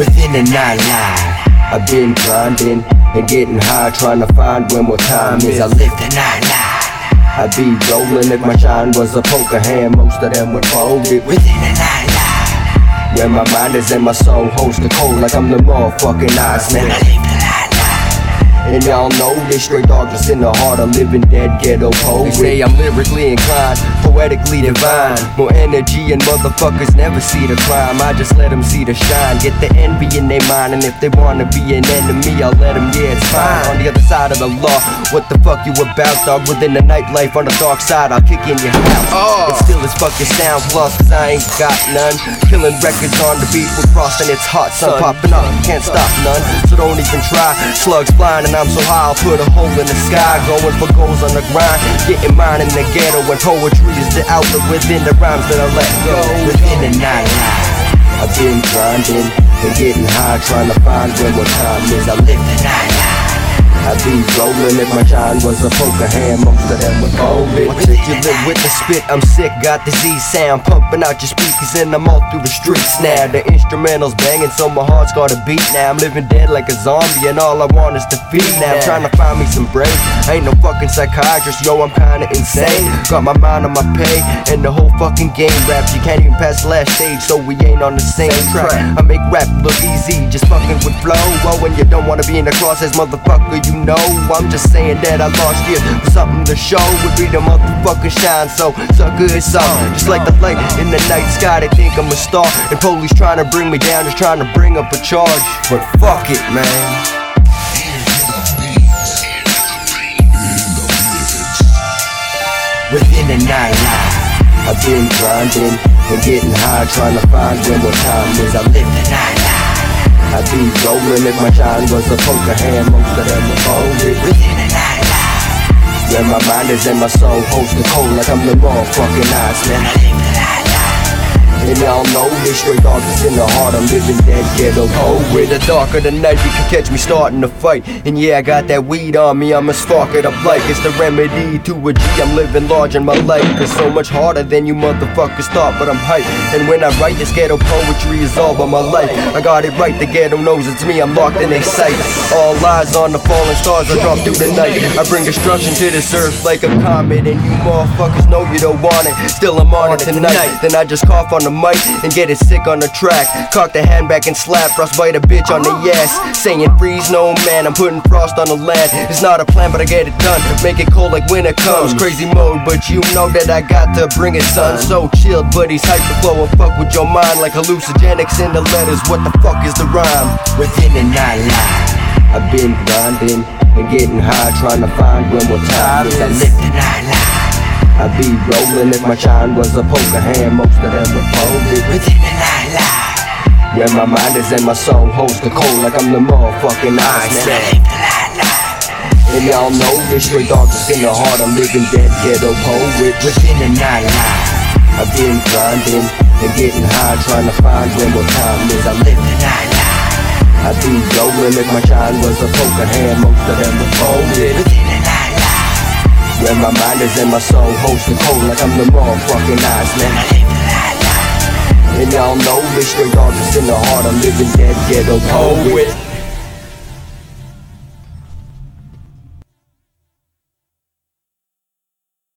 within the nightlife. I've been grinding and getting high, trying to find when more time is. I live the nightlife. I be rolling if my shine was a poker hand, most of them would fold it within the nightlife. Where my mind is and my soul holds the cold like I'm the motherfucking Iceman. I live. And y'all know this straight dog just in the heart of living dead ghetto poet. They say I'm lyrically inclined, poetically divine. More energy and motherfuckers never see the crime. I just let them see the shine, get the envy in their mind. And if they wanna be an enemy, I'll let them, yeah, it's fine. On the other side of the law, what the fuck you about, dog? Within the nightlife on the dark side, I'll kick in your house. Oh. And still it's fucking sound plus, cause I ain't got none. Killing records on the beat with frost and it's hot, sun popping up, can't stop none. So don't even try. Slugs flying and I'm so high, I'll put a hole in the sky. Going for goals on the grind, getting mine in the ghetto. And poetry is the outlet within the rhymes that I let go. Within the nightlife, I've been grinding and getting high, trying to find where more time is. I live the nightlife. I be rolling if my shine was a poker hand, most of them would fold it. Articulate with the spit, I'm sick, got the Z sound pumping out your speakers and I'm all through the streets now. The instrumentals banging, so my heart's got a beat now. I'm living dead like a zombie and all I want is to feed now. I'm trying to find me some brains, I ain't no fucking psychiatrist, yo, I'm kinda insane. Got my mind on my pay and the whole fucking game rap. You can't even pass last stage, so we ain't on the same track. I make rap look easy, just fucking with flow. Oh, when you don't wanna be in the crosshairs, motherfucker, you know. I'm just saying that I lost you something to show would be the motherfucking shine. So, so good song. Just like the light in the night sky, they think I'm a star. And police trying to bring me down, just trying to bring up a charge. But fuck it, man. Within the nightlife, I've been grinding and getting high, trying to find when more time is. I live the nightlife. I be rolling if my shine was a poker hand, most of them would fold it. Within the nightlife, where my mind is and my soul holds the cold like I'm the motherfucking Iceman. And y'all know this straight darkness in the heart. I'm living that ghetto oh, poet. The darker the night, you can catch me starting to fight. And yeah, I got that weed on me. I'm a spark it up like it's the remedy to a G. I'm living large in my life. It's so much harder than you motherfuckers thought, but I'm hype. And when I write this ghetto poetry is all by my life. I got it right. The ghetto knows it's me. I'm locked in their sight. All lies on the falling stars. I drop through the night. I bring destruction to this earth like a comet. And you motherfuckers know you don't want it. Still, I'm on it tonight. Then I just cough on the mic and get it sick on the track. Cock the hand back and slap, frostbite a bitch on the ass. Saying freeze, no man, I'm putting frost on the land. It's not a plan, but I get it done. Make it cold like winter comes. Crazy mode, but you know that I got to bring it, son. So chilled, but he's hyper flow and fuck with your mind like hallucinogenics in the letters. What the fuck is the rhyme? Within the nightlife, I've been grinding and getting high, trying to find when more time is. I live the nightlife. I be rolling if my shine was a poker hand, most of them would fold it. Within the nightlife, where my mind is and my soul holds the cold like I'm the motherfucking Iceman. And y'all know this straight darkness in the heart. I'm living dead ghetto poet within the nightlife. I've been grinding and getting high, trying to find when more time is. I live the nightlife. I be rolling if my shine was a poker hand, most of them would fold Where my mind is and my soul holds the cold like I'm the motherfucking Iceman. And y'all know this darkness in the heart. I'm living dead ghetto poet.